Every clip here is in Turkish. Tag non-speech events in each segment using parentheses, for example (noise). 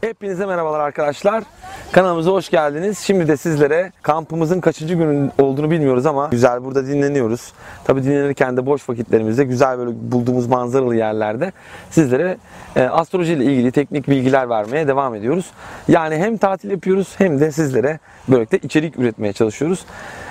Hepinize merhabalar arkadaşlar. Kanalımıza hoş geldiniz. Şimdi de sizlere kampımızın kaçıncı günün olduğunu bilmiyoruz ama güzel burada dinleniyoruz. Tabii dinlenirken de boş vakitlerimizde güzel böyle bulduğumuz manzaralı yerlerde sizlere e, astroloji ile ilgili teknik bilgiler vermeye devam ediyoruz. Yani hem tatil yapıyoruz hem de sizlere böylelikle içerik üretmeye çalışıyoruz.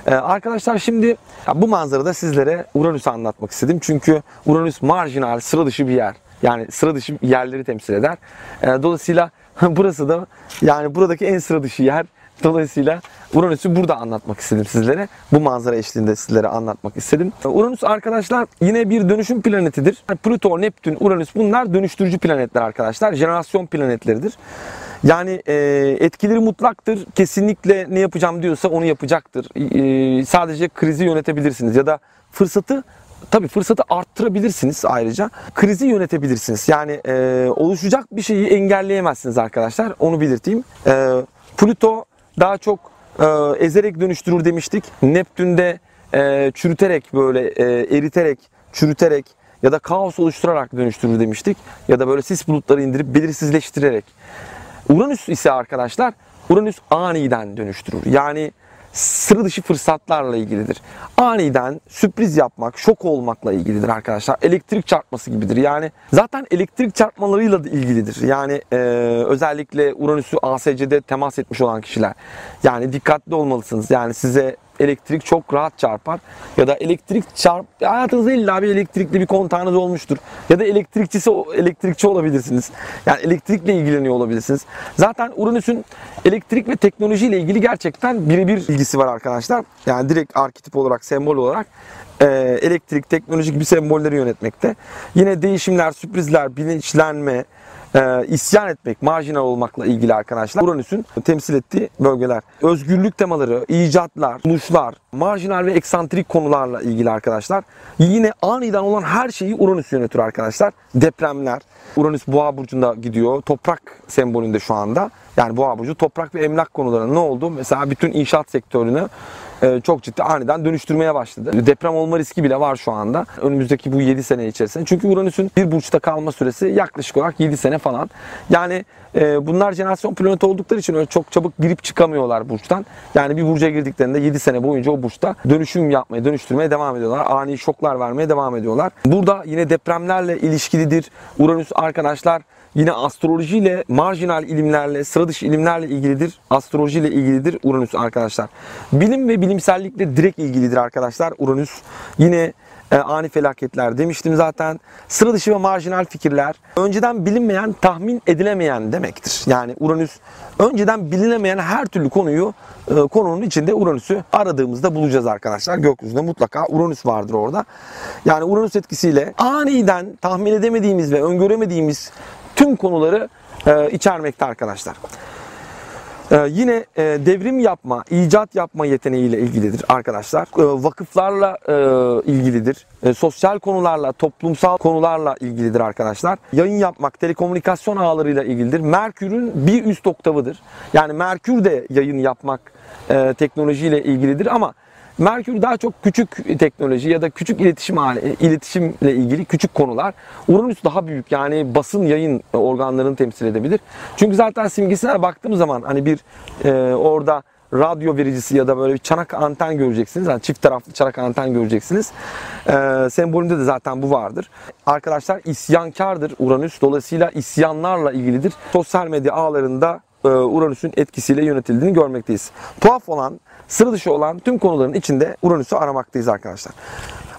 E, arkadaşlar şimdi bu manzarada sizlere Uranüs'ü anlatmak istedim. Çünkü Uranüs marjinal, sıra dışı bir yer. Yani sıra dışı yerleri temsil eder. E, dolayısıyla (laughs) burası da yani buradaki en sıra dışı yer. Dolayısıyla Uranüs'ü burada anlatmak istedim sizlere. Bu manzara eşliğinde sizlere anlatmak istedim. Uranüs arkadaşlar yine bir dönüşüm planetidir. Plüto, Neptün, Uranüs bunlar dönüştürücü planetler arkadaşlar. Jenerasyon planetleridir. Yani e, etkileri mutlaktır. Kesinlikle ne yapacağım diyorsa onu yapacaktır. E, sadece krizi yönetebilirsiniz ya da fırsatı Tabii fırsatı arttırabilirsiniz ayrıca. Krizi yönetebilirsiniz. Yani e, oluşacak bir şeyi engelleyemezsiniz arkadaşlar. Onu belirteyim. E, Plüto daha çok e, ezerek dönüştürür demiştik. Neptün'de e, çürüterek böyle e, eriterek, çürüterek ya da kaos oluşturarak dönüştürür demiştik. Ya da böyle sis bulutları indirip belirsizleştirerek. Uranüs ise arkadaşlar Uranüs aniden dönüştürür. Yani sıra dışı fırsatlarla ilgilidir. Aniden sürpriz yapmak, şok olmakla ilgilidir arkadaşlar. Elektrik çarpması gibidir. Yani zaten elektrik çarpmalarıyla da ilgilidir. Yani e, özellikle Uranüs'ü ASC'de temas etmiş olan kişiler. Yani dikkatli olmalısınız. Yani size elektrik çok rahat çarpar. Ya da elektrik çarp hayatınızda illa bir elektrikli bir kontağınız olmuştur. Ya da elektrikçisi elektrikçi olabilirsiniz. Yani elektrikle ilgileniyor olabilirsiniz. Zaten Uranüs'ün elektrik ve teknolojiyle ilgili gerçekten birebir ilgisi var arkadaşlar. Yani direkt arketip olarak, sembol olarak e, elektrik, teknoloji gibi sembolleri yönetmekte. Yine değişimler, sürprizler, bilinçlenme, e, isyan etmek, marjinal olmakla ilgili arkadaşlar Uranüs'ün temsil ettiği bölgeler. Özgürlük temaları, icatlar, buluşlar, marjinal ve eksantrik konularla ilgili arkadaşlar. Yine aniden olan her şeyi Uranüs yönetir arkadaşlar. Depremler, Uranüs boğa burcunda gidiyor. Toprak sembolünde şu anda. Yani boğa burcu toprak ve emlak konularında ne oldu? Mesela bütün inşaat sektörünü çok ciddi aniden dönüştürmeye başladı. Deprem olma riski bile var şu anda. Önümüzdeki bu 7 sene içerisinde. Çünkü Uranüs'ün bir burçta kalma süresi yaklaşık olarak 7 sene falan. Yani e, bunlar jenerasyon planeti oldukları için öyle çok çabuk girip çıkamıyorlar burçtan. Yani bir burca girdiklerinde 7 sene boyunca o burçta dönüşüm yapmaya, dönüştürmeye devam ediyorlar. Ani şoklar vermeye devam ediyorlar. Burada yine depremlerle ilişkilidir. Uranüs arkadaşlar Yine astrolojiyle, marjinal ilimlerle, sıra dışı ilimlerle ilgilidir. Astrolojiyle ilgilidir Uranüs arkadaşlar. Bilim ve bilimsellikle direkt ilgilidir arkadaşlar Uranüs. Yine e, ani felaketler demiştim zaten. Sıra dışı ve marjinal fikirler önceden bilinmeyen, tahmin edilemeyen demektir. Yani Uranüs önceden bilinemeyen her türlü konuyu e, konunun içinde Uranüs'ü aradığımızda bulacağız arkadaşlar. Gökyüzünde mutlaka Uranüs vardır orada. Yani Uranüs etkisiyle aniden tahmin edemediğimiz ve öngöremediğimiz tüm konuları e, içermekte arkadaşlar. Ee, yine e, devrim yapma, icat yapma yeteneğiyle ilgilidir arkadaşlar. Ee, vakıflarla e, ilgilidir. E, sosyal konularla, toplumsal konularla ilgilidir arkadaşlar. Yayın yapmak, telekomünikasyon ağlarıyla ilgilidir. Merkür'ün bir üst oktavıdır. Yani Merkür de yayın yapmak e, teknolojiyle ilgilidir ama Merkür daha çok küçük teknoloji ya da küçük iletişim iletişimle ilgili küçük konular. Uranüs daha büyük yani basın yayın organlarını temsil edebilir. Çünkü zaten simgesine baktığım zaman hani bir e, orada radyo vericisi ya da böyle bir çanak anten göreceksiniz. Yani çift taraflı çanak anten göreceksiniz. E, sembolünde de zaten bu vardır. Arkadaşlar isyankardır Uranüs. Dolayısıyla isyanlarla ilgilidir. Sosyal medya ağlarında Uranüs'ün etkisiyle yönetildiğini görmekteyiz. Tuhaf olan, sıra dışı olan tüm konuların içinde Uranüs'ü aramaktayız arkadaşlar.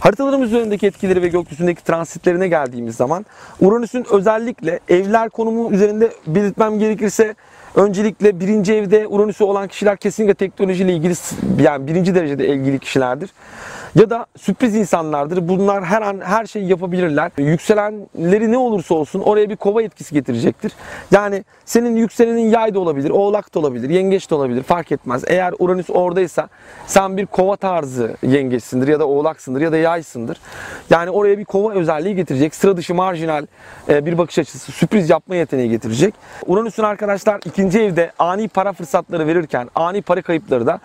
Haritalarımız üzerindeki etkileri ve gökyüzündeki transitlerine geldiğimiz zaman Uranüs'ün özellikle evler konumu üzerinde belirtmem gerekirse öncelikle birinci evde Uranüs'ü olan kişiler kesinlikle teknolojiyle ilgili yani birinci derecede ilgili kişilerdir ya da sürpriz insanlardır. Bunlar her an her şeyi yapabilirler. Yükselenleri ne olursa olsun oraya bir kova etkisi getirecektir. Yani senin yükselenin yay da olabilir, oğlak da olabilir, yengeç de olabilir fark etmez. Eğer Uranüs oradaysa sen bir kova tarzı yengeçsindir ya da oğlaksındır ya da yaysındır. Yani oraya bir kova özelliği getirecek. Sıra dışı marjinal e, bir bakış açısı, sürpriz yapma yeteneği getirecek. Uranüs'ün arkadaşlar ikinci evde ani para fırsatları verirken ani para kayıpları da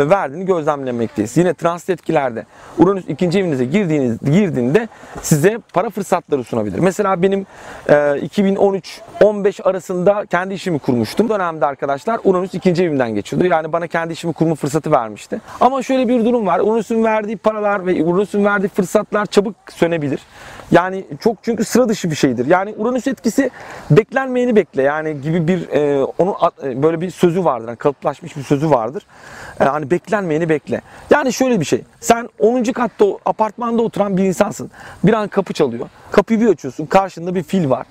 verdiğini gözlemlemekteyiz. Yine transit etkilerde Uranüs ikinci evinize girdiğiniz girdiğinde size para fırsatları sunabilir. Mesela benim e, 2013-15 arasında kendi işimi kurmuştum. Bu dönemde arkadaşlar Uranüs ikinci evimden geçiyordu. Yani bana kendi işimi kurma fırsatı vermişti. Ama şöyle bir durum var. Uranüs'ün verdiği paralar ve Uranüs'ün verdiği fırsatlar çabuk sönebilir. Yani çok çünkü sıra dışı bir şeydir. Yani Uranüs etkisi beklenmeyeni bekle yani gibi bir e, onun e, böyle bir sözü vardır. Yani kalıplaşmış bir sözü vardır. E, hani beklenmeyeni bekle. Yani şöyle bir şey. Sen 10. katta apartmanda oturan bir insansın. Bir an kapı çalıyor. Kapıyı bir açıyorsun. Karşında bir fil var.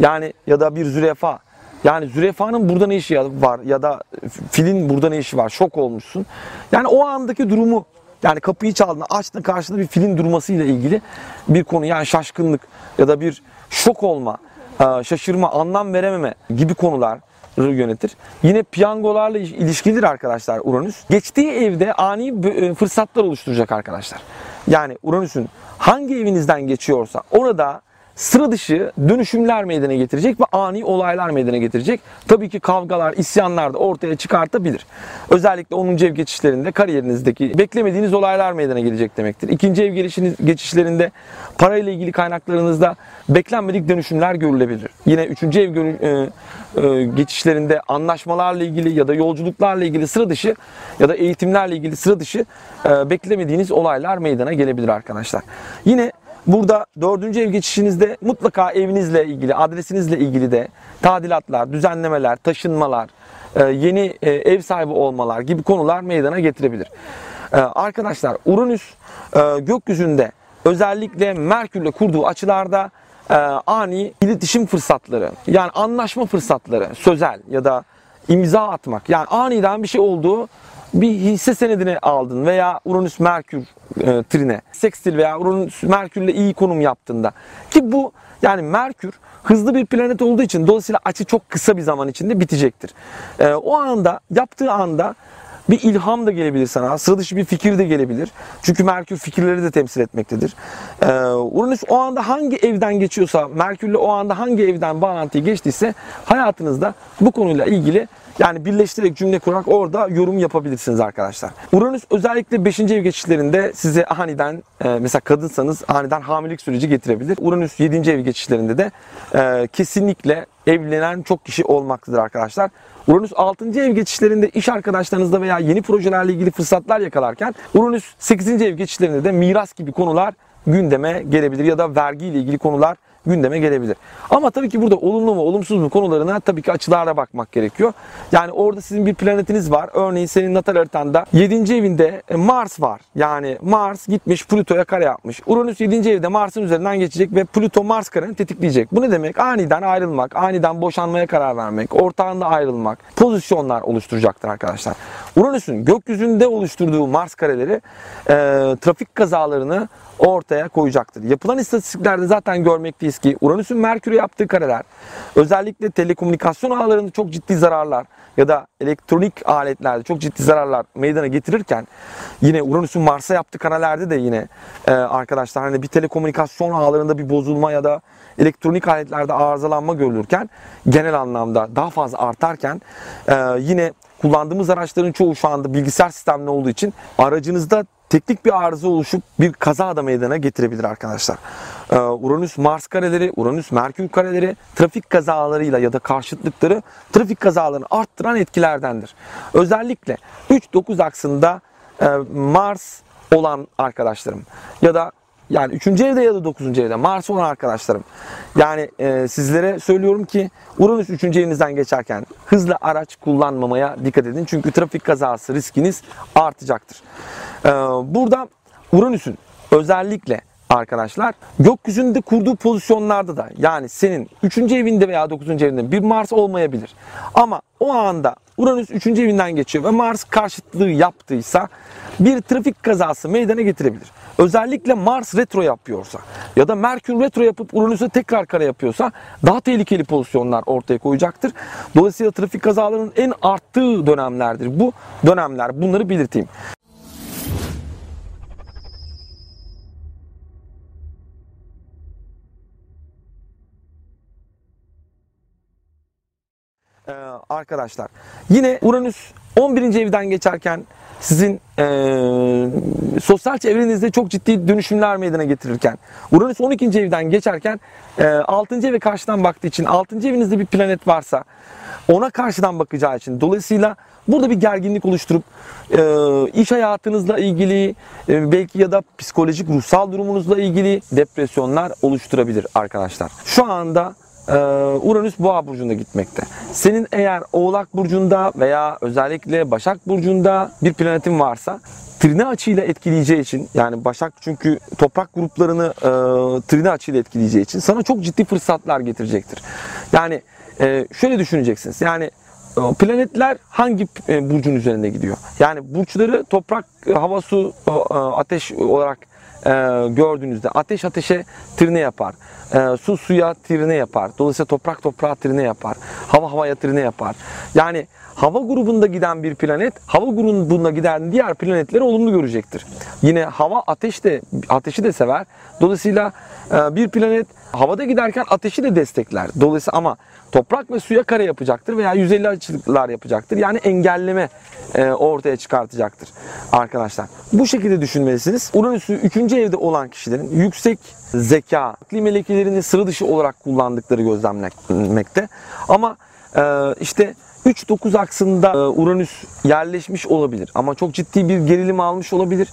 Yani ya da bir zürefa. Yani zürefanın burada ne işi var ya da filin burada ne işi var? Şok olmuşsun. Yani o andaki durumu yani kapıyı çaldın, açtın karşında bir filin durmasıyla ilgili bir konu. Yani şaşkınlık ya da bir şok olma, e, şaşırma, anlam verememe gibi konular yönetir. Yine piyangolarla ilişkilidir arkadaşlar Uranüs. Geçtiği evde ani e, fırsatlar oluşturacak arkadaşlar. Yani Uranüs'ün hangi evinizden geçiyorsa orada sıra dışı dönüşümler meydana getirecek ve ani olaylar meydana getirecek. Tabii ki kavgalar, isyanlar da ortaya çıkartabilir. Özellikle 10. ev geçişlerinde kariyerinizdeki beklemediğiniz olaylar meydana gelecek demektir. İkinci ev geçişlerinde parayla ilgili kaynaklarınızda beklenmedik dönüşümler görülebilir. Yine 3. ev e, e, geçişlerinde anlaşmalarla ilgili ya da yolculuklarla ilgili sıra dışı ya da eğitimlerle ilgili sıra dışı e, beklemediğiniz olaylar meydana gelebilir arkadaşlar. Yine Burada dördüncü ev geçişinizde mutlaka evinizle ilgili, adresinizle ilgili de tadilatlar, düzenlemeler, taşınmalar, e, yeni e, ev sahibi olmalar gibi konular meydana getirebilir. E, arkadaşlar Uranüs gökyüzünde özellikle Merkürle kurduğu açılarda ani iletişim fırsatları, yani anlaşma fırsatları, sözel ya da imza atmak, yani aniden bir şey olduğu bir hisse senedini aldın veya Uranüs Merkür e, trine, sekstil veya Uranüs Merkürle iyi konum yaptığında ki bu yani Merkür hızlı bir planet olduğu için dolayısıyla açı çok kısa bir zaman içinde bitecektir. E, o anda yaptığı anda bir ilham da gelebilir sana. Sıra dışı bir fikir de gelebilir. Çünkü Merkür fikirleri de temsil etmektedir. Ee, Uranüs o anda hangi evden geçiyorsa, Merkürle o anda hangi evden bağlantıyı geçtiyse hayatınızda bu konuyla ilgili yani birleştirerek cümle kurarak orada yorum yapabilirsiniz arkadaşlar. Uranüs özellikle 5. ev geçişlerinde size aniden e, mesela kadınsanız aniden hamilelik süreci getirebilir. Uranüs 7. ev geçişlerinde de e, kesinlikle evlenen çok kişi olmaktadır arkadaşlar. Uranüs 6. ev geçişlerinde iş arkadaşlarınızla veya yeni projelerle ilgili fırsatlar yakalarken Uranüs 8. ev geçişlerinde de miras gibi konular gündeme gelebilir ya da vergi ile ilgili konular gündeme gelebilir. Ama tabii ki burada olumlu mu olumsuz mu konularına tabii ki açılarla bakmak gerekiyor. Yani orada sizin bir planetiniz var. Örneğin senin natal haritanda 7. evinde e, Mars var. Yani Mars gitmiş Plüto'ya kare yapmış. Uranüs 7. evde Mars'ın üzerinden geçecek ve Plüto Mars kareni tetikleyecek. Bu ne demek? Aniden ayrılmak, aniden boşanmaya karar vermek, ortağında ayrılmak, pozisyonlar oluşturacaktır arkadaşlar. Uranüs'ün gökyüzünde oluşturduğu Mars kareleri e, trafik kazalarını ortaya koyacaktır. Yapılan istatistiklerde zaten görmekteyiz ki Uranüs'ün Merkür'e yaptığı kareler özellikle telekomünikasyon ağlarında çok ciddi zararlar ya da elektronik aletlerde çok ciddi zararlar meydana getirirken yine Uranüs'ün Mars'a yaptığı karelerde de yine e, arkadaşlar hani bir telekomünikasyon ağlarında bir bozulma ya da elektronik aletlerde arızalanma görülürken genel anlamda daha fazla artarken e, yine kullandığımız araçların çoğu şu anda bilgisayar sistemli olduğu için aracınızda teknik bir arıza oluşup bir kaza da meydana getirebilir arkadaşlar. Ee, Uranüs Mars kareleri, Uranüs Merkür kareleri trafik kazalarıyla ya da karşıtlıkları trafik kazalarını arttıran etkilerdendir. Özellikle 3-9 aksında e, Mars olan arkadaşlarım ya da yani 3. evde ya da 9. evde Mars olan arkadaşlarım. Yani e, sizlere söylüyorum ki Uranüs 3. evinizden geçerken hızlı araç kullanmamaya dikkat edin. Çünkü trafik kazası riskiniz artacaktır. E, burada Uranüs'ün özellikle arkadaşlar gökyüzünde kurduğu pozisyonlarda da yani senin 3. evinde veya 9. evinde bir Mars olmayabilir. Ama o anda Uranüs 3. evinden geçiyor ve Mars karşıtlığı yaptıysa bir trafik kazası meydana getirebilir. Özellikle Mars retro yapıyorsa ya da Merkür retro yapıp Uranüs'e tekrar kare yapıyorsa daha tehlikeli pozisyonlar ortaya koyacaktır. Dolayısıyla trafik kazalarının en arttığı dönemlerdir. Bu dönemler bunları belirteyim. Arkadaşlar yine Uranüs 11. evden geçerken sizin e, sosyal çevrenizde çok ciddi dönüşümler meydana getirirken Uranüs 12. evden geçerken e, 6. eve karşıdan baktığı için 6. evinizde bir planet varsa ona karşıdan bakacağı için dolayısıyla burada bir gerginlik oluşturup e, iş hayatınızla ilgili e, belki ya da psikolojik ruhsal durumunuzla ilgili depresyonlar oluşturabilir arkadaşlar. Şu anda Uranüs Boğa burcunda gitmekte. Senin eğer Oğlak burcunda veya özellikle Başak burcunda bir planetin varsa trine açıyla etkileyeceği için yani Başak çünkü toprak gruplarını e, trine açıyla etkileyeceği için sana çok ciddi fırsatlar getirecektir. Yani e, şöyle düşüneceksiniz. Yani e, planetler hangi e, burcun üzerinde gidiyor? Yani burçları toprak, hava, su, e, ateş olarak gördüğünüzde ateş ateşe trine yapar. Su suya trine yapar. Dolayısıyla toprak toprağa trine yapar. Hava havaya trine yapar. Yani hava grubunda giden bir planet hava grubunda giden diğer planetleri olumlu görecektir. Yine hava ateş de ateşi de sever. Dolayısıyla bir planet havada giderken ateşi de destekler. Dolayısıyla ama toprak ve suya kare yapacaktır veya 150 açılıklar yapacaktır. Yani engelleme e, ortaya çıkartacaktır arkadaşlar. Bu şekilde düşünmelisiniz. Uranüs'ü 3. evde olan kişilerin yüksek zeka, akli melekelerini sıra dışı olarak kullandıkları gözlemlenmekte. Ama e, işte 3-9 aksında e, Uranüs yerleşmiş olabilir ama çok ciddi bir gerilim almış olabilir.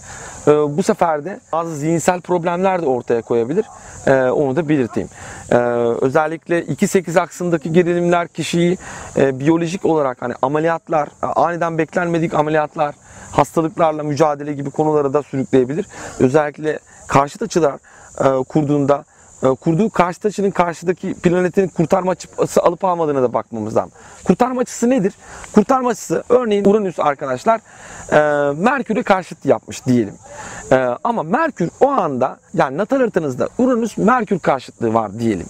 E, bu sefer de bazı zihinsel problemler de ortaya koyabilir. E, onu da belirteyim. Özellikle 2-8 aksındaki gerilimler kişiyi biyolojik olarak hani ameliyatlar, aniden beklenmedik ameliyatlar, hastalıklarla mücadele gibi konulara da sürükleyebilir. Özellikle karşıt açılar kurduğunda kurduğu karşı açının karşıdaki planetin kurtarma açısı alıp almadığına da bakmamız lazım. Kurtarma açısı nedir? Kurtarma açısı örneğin Uranüs arkadaşlar e, Merkür'e karşıt yapmış diyelim. E, ama Merkür o anda yani natal haritanızda Uranüs Merkür karşıtlığı var diyelim.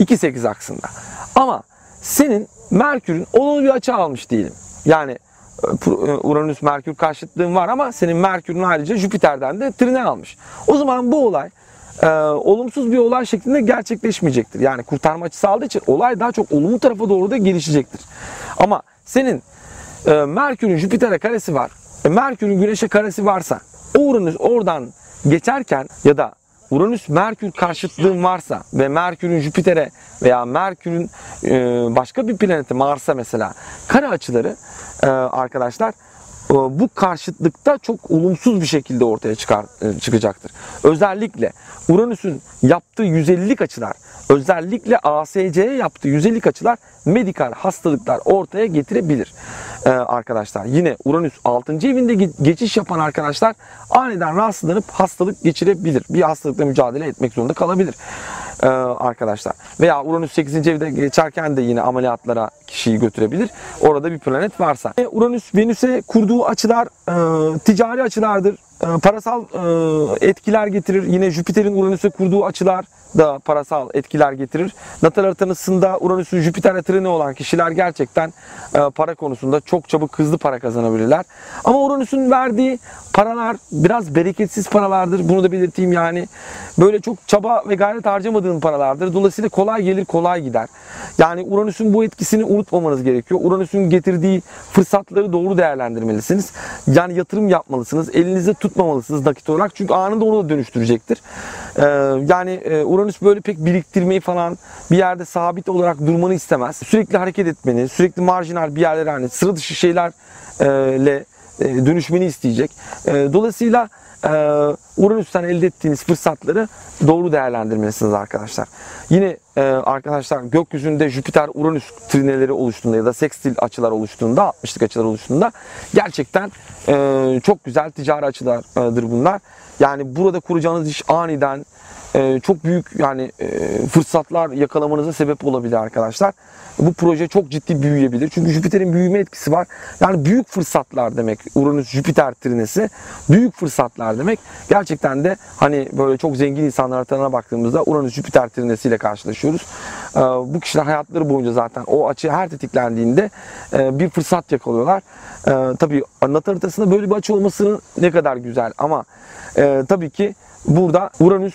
2-8 aksında. Ama senin Merkür'ün olumlu bir açı almış diyelim. Yani Uranüs Merkür karşıtlığın var ama senin Merkür'ün ayrıca Jüpiter'den de trine almış. O zaman bu olay e, olumsuz bir olay şeklinde gerçekleşmeyecektir. Yani kurtarma açısı aldığı için olay daha çok olumlu tarafa doğru da gelişecektir. Ama senin e, Merkür'ün Jüpiter'e karesi var. E, Merkür'ün Güneş'e karesi varsa Uranüs oradan geçerken ya da Uranüs Merkür karşıtlığın varsa ve Merkür'ün Jüpiter'e veya Merkür'ün e, başka bir planete Mars'a mesela kare açıları e, arkadaşlar bu karşıtlıkta çok olumsuz bir şekilde ortaya çıkar, e, çıkacaktır. Özellikle Uranüs'ün yaptığı 150'lik açılar, özellikle ASC'ye yaptığı 150'lik açılar medikal hastalıklar ortaya getirebilir ee, arkadaşlar. Yine Uranüs 6. evinde geçiş yapan arkadaşlar aniden rahatsızlanıp hastalık geçirebilir. Bir hastalıkla mücadele etmek zorunda kalabilir e, arkadaşlar. Veya Uranüs 8. evde geçerken de yine ameliyatlara kişiyi götürebilir. Orada bir planet varsa. E, Uranüs Venüs'e kurduğu açılar e, ticari açılardır. E, parasal e, etkiler getirir. Yine Jüpiter'in Uranüs'e kurduğu açılar da parasal etkiler getirir. Natal haritasında Uranüs'ün Jüpiter treni olan kişiler gerçekten e, para konusunda çok çabuk hızlı para kazanabilirler. Ama Uranüs'ün verdiği paralar biraz bereketsiz paralardır. Bunu da belirteyim yani. Böyle çok çaba ve gayret harcamadığın paralardır. Dolayısıyla kolay gelir kolay gider. Yani Uranüs'ün bu etkisini unutmamanız gerekiyor. Uranüs'ün getirdiği fırsatları doğru değerlendirmelisiniz. Yani yatırım yapmalısınız. Elinizde tutmamalısınız nakit olarak. Çünkü anında onu da dönüştürecektir. Ee, yani e, Uranüs böyle pek biriktirmeyi falan bir yerde sabit olarak durmanı istemez. Sürekli hareket etmeni, sürekli marjinal bir yerlere hani sıra dışı şeylerle e, dönüşmeni isteyecek. E, dolayısıyla e, Uranüs'ten elde ettiğiniz fırsatları doğru değerlendirmelisiniz arkadaşlar. Yine arkadaşlar gökyüzünde Jüpiter Uranüs trineleri oluştuğunda ya da sekstil açılar oluştuğunda 60'lık açılar oluştuğunda gerçekten çok güzel ticari açılardır bunlar. Yani burada kuracağınız iş aniden çok büyük yani fırsatlar yakalamanıza sebep olabilir arkadaşlar bu proje çok ciddi büyüyebilir. Çünkü Jüpiter'in büyüme etkisi var. Yani büyük fırsatlar demek Uranüs Jüpiter trinesi. Büyük fırsatlar demek. Gerçekten de hani böyle çok zengin insanlar haritasına baktığımızda Uranüs Jüpiter trinesiyle karşılaşıyoruz. Ee, bu kişiler hayatları boyunca zaten o açı her tetiklendiğinde e, bir fırsat yakalıyorlar. Ee, tabii natal haritasında böyle bir açı olmasının ne kadar güzel ama e, tabii ki burada Uranüs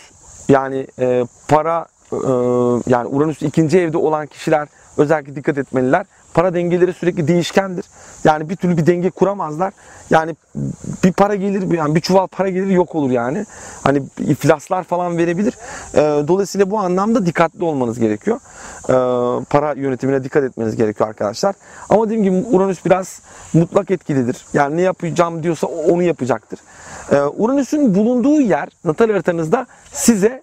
yani e, para yani Uranüs ikinci evde olan kişiler özellikle dikkat etmeliler. Para dengeleri sürekli değişkendir. Yani bir türlü bir denge kuramazlar. Yani bir para gelir, yani bir çuval para gelir yok olur yani. Hani iflaslar falan verebilir. Ee, dolayısıyla bu anlamda dikkatli olmanız gerekiyor. Ee, para yönetimine dikkat etmeniz gerekiyor arkadaşlar. Ama dediğim gibi Uranüs biraz mutlak etkilidir. Yani ne yapacağım diyorsa onu yapacaktır. Ee, Uranüs'ün bulunduğu yer natal haritanızda size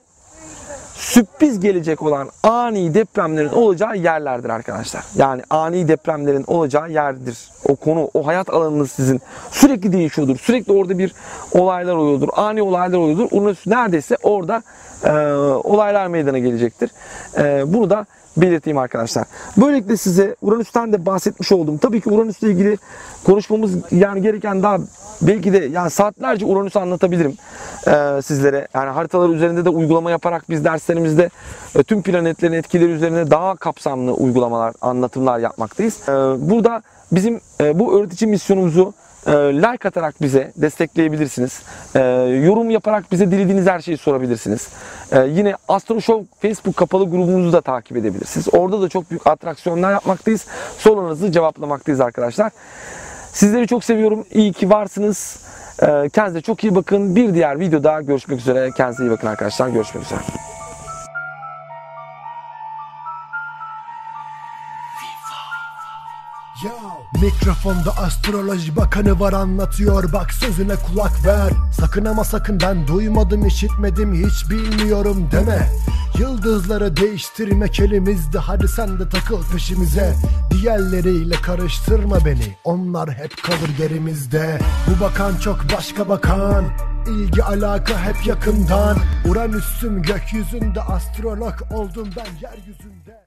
sürpriz gelecek olan ani depremlerin olacağı yerlerdir arkadaşlar. Yani ani depremlerin olacağı yerdir. O konu, o hayat alanınız sizin sürekli değişiyordur. Sürekli orada bir olaylar oluyordur. Ani olaylar oluyordur. Uranüs neredeyse orada e, olaylar meydana gelecektir. E, bunu da belirteyim arkadaşlar. Böylelikle size Uranüs'ten de bahsetmiş oldum. Tabii ki Uranüs'le ilgili konuşmamız yani gereken daha belki de yani saatlerce Uranüs'ü anlatabilirim e, sizlere. Yani haritalar üzerinde de uygulama yaparak biz derslerimizde e, tüm planetlerin etkileri üzerine daha kapsamlı uygulamalar, anlatımlar yapmaktayız. E, burada bizim e, bu öğretici misyonumuzu e, like atarak bize destekleyebilirsiniz. E, yorum yaparak bize dilediğiniz her şeyi sorabilirsiniz. E, yine Astro Show Facebook kapalı grubumuzu da takip edebilirsiniz. Orada da çok büyük atraksiyonlar yapmaktayız. Sorularınızı cevaplamaktayız arkadaşlar. Sizleri çok seviyorum. İyi ki varsınız. E, kendinize çok iyi bakın. Bir diğer videoda görüşmek üzere. Kendinize iyi bakın arkadaşlar. Görüşmek üzere. Mikrofonda astroloji bakanı var anlatıyor. Bak sözüne kulak ver. Sakın ama sakın ben duymadım işitmedim hiç bilmiyorum deme. Yıldızları değiştirmek elimizde hadi sen de takıl peşimize. Diğerleriyle karıştırma beni. Onlar hep kalır gerimizde Bu bakan çok başka bakan. İlgi alaka hep yakından. Uranüs'üm gökyüzünde astrolog oldum ben yeryüzünde